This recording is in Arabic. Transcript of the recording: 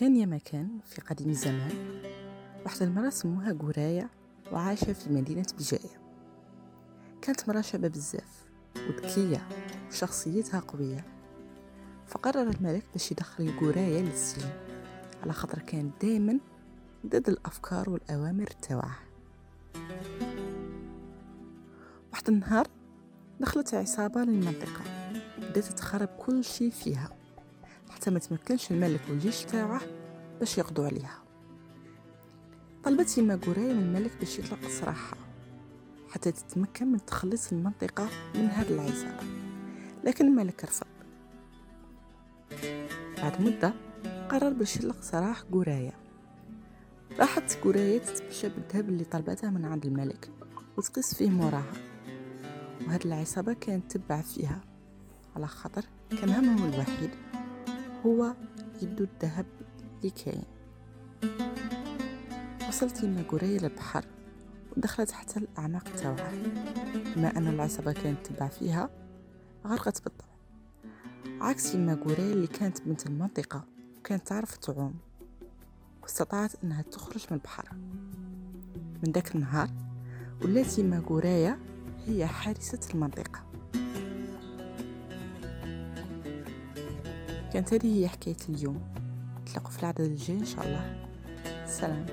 كان يا مكان في قديم الزمان واحدة المرأة سموها قراية وعايشة في مدينة بجاية. كانت مرأة شابة بزاف وذكية وشخصيتها قوية. فقرر الملك باش يدخل قراية للسجن على خاطر كان دايما ضد الأفكار والأوامر تاوعه واحد النهار دخلت عصابة للمنطقة بدات تخرب كل شي فيها. حتى ما تمكنش الملك والجيش تاعه باش يقضوا عليها. طلبت يما قراية من الملك باش يطلق سراحها حتى تتمكن من تخلص المنطقة من هاد العصابة لكن الملك رفض. بعد مدة قرر باش يطلق سراح قراية راحت قراية تتمشى بالذهب اللي طلبته من عند الملك وتقيس فيه موراها. وهاد العصابة كانت تبع فيها. على خاطر كان همهم الوحيد. هو يبدو الذهب اللي كاين وصلت يما قرية للبحر ودخلت حتى الأعماق تاوعها بما أن العصابة كانت تبع فيها غرقت بالضبط عكس يما قرية اللي كانت بنت المنطقة وكانت تعرف تعوم واستطاعت أنها تخرج من البحر. من ذاك النهار ولات يما هي حارسة المنطقة. كانت هذه هي حكاية اليوم. نتلاقوا في العدد الجاي إن شاء الله. سلام.